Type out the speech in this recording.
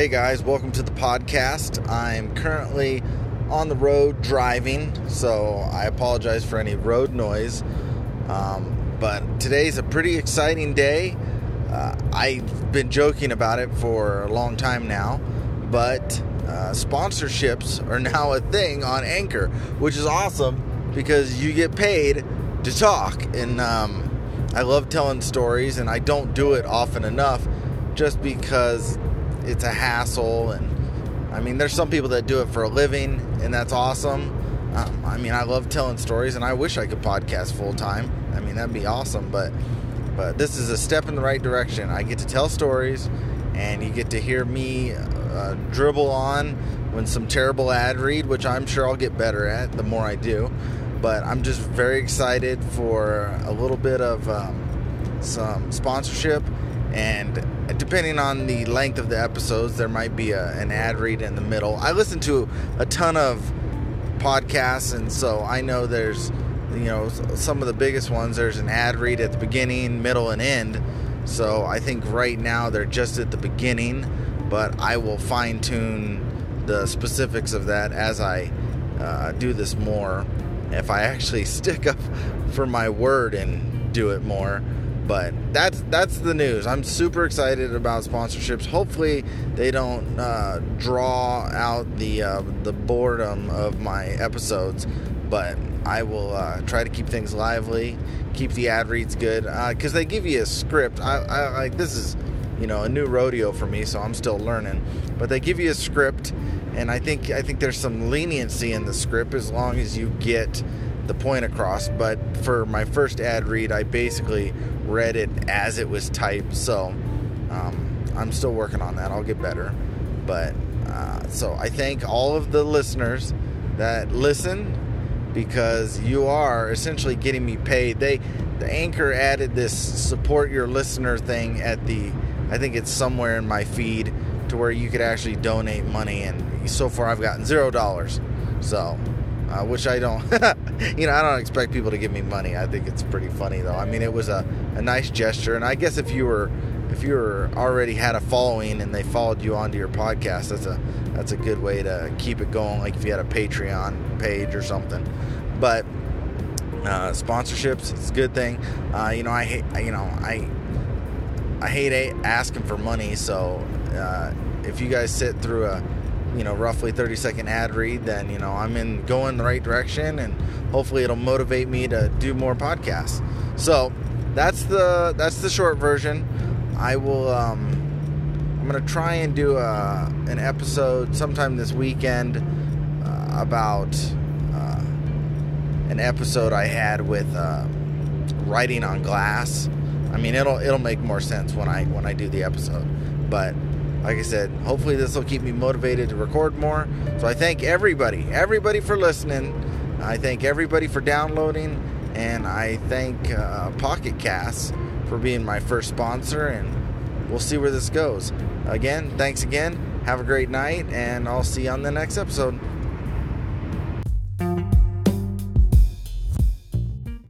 Hey guys, welcome to the podcast. I'm currently on the road driving, so I apologize for any road noise. Um, but today's a pretty exciting day. Uh, I've been joking about it for a long time now, but uh, sponsorships are now a thing on Anchor, which is awesome because you get paid to talk. And um, I love telling stories, and I don't do it often enough just because it's a hassle and I mean there's some people that do it for a living and that's awesome. Um, I mean I love telling stories and I wish I could podcast full time. I mean that'd be awesome, but but this is a step in the right direction. I get to tell stories and you get to hear me uh, dribble on when some terrible ad read, which I'm sure I'll get better at the more I do. But I'm just very excited for a little bit of um, some sponsorship and depending on the length of the episodes there might be a, an ad read in the middle. I listen to a ton of podcasts and so i know there's you know some of the biggest ones there's an ad read at the beginning middle and end. So i think right now they're just at the beginning but i will fine tune the specifics of that as i uh, do this more. If i actually stick up for my word and do it more but that's that's the news. I'm super excited about sponsorships. Hopefully, they don't uh, draw out the uh, the boredom of my episodes, but I will uh, try to keep things lively, keep the ad reads good, because uh, they give you a script. I, I like this is you know a new rodeo for me, so I'm still learning. But they give you a script, and I think I think there's some leniency in the script as long as you get the point across. But for my first ad read, I basically read it as it was typed. So um, I'm still working on that. I'll get better. But uh, so I thank all of the listeners that listen because you are essentially getting me paid. They the anchor added this support your listener thing at the I think it's somewhere in my feed to where you could actually donate money and so far I've gotten zero dollars. So which I don't, you know, I don't expect people to give me money. I think it's pretty funny though. I mean, it was a, a nice gesture, and I guess if you were if you were already had a following and they followed you onto your podcast, that's a that's a good way to keep it going. Like if you had a Patreon page or something, but uh, sponsorships, it's a good thing. Uh, you know, I hate, you know, I I hate asking for money. So uh, if you guys sit through a you know roughly 30 second ad read then you know i'm in going the right direction and hopefully it'll motivate me to do more podcasts. So that's the that's the short version. I will um i'm gonna try and do a, an episode sometime this weekend uh, about uh, an episode i had with uh, writing on glass. I mean it'll it'll make more sense when i when i do the episode. But like I said, hopefully this will keep me motivated to record more. So I thank everybody, everybody for listening. I thank everybody for downloading, and I thank uh, Pocket Casts for being my first sponsor. And we'll see where this goes. Again, thanks again. Have a great night, and I'll see you on the next episode.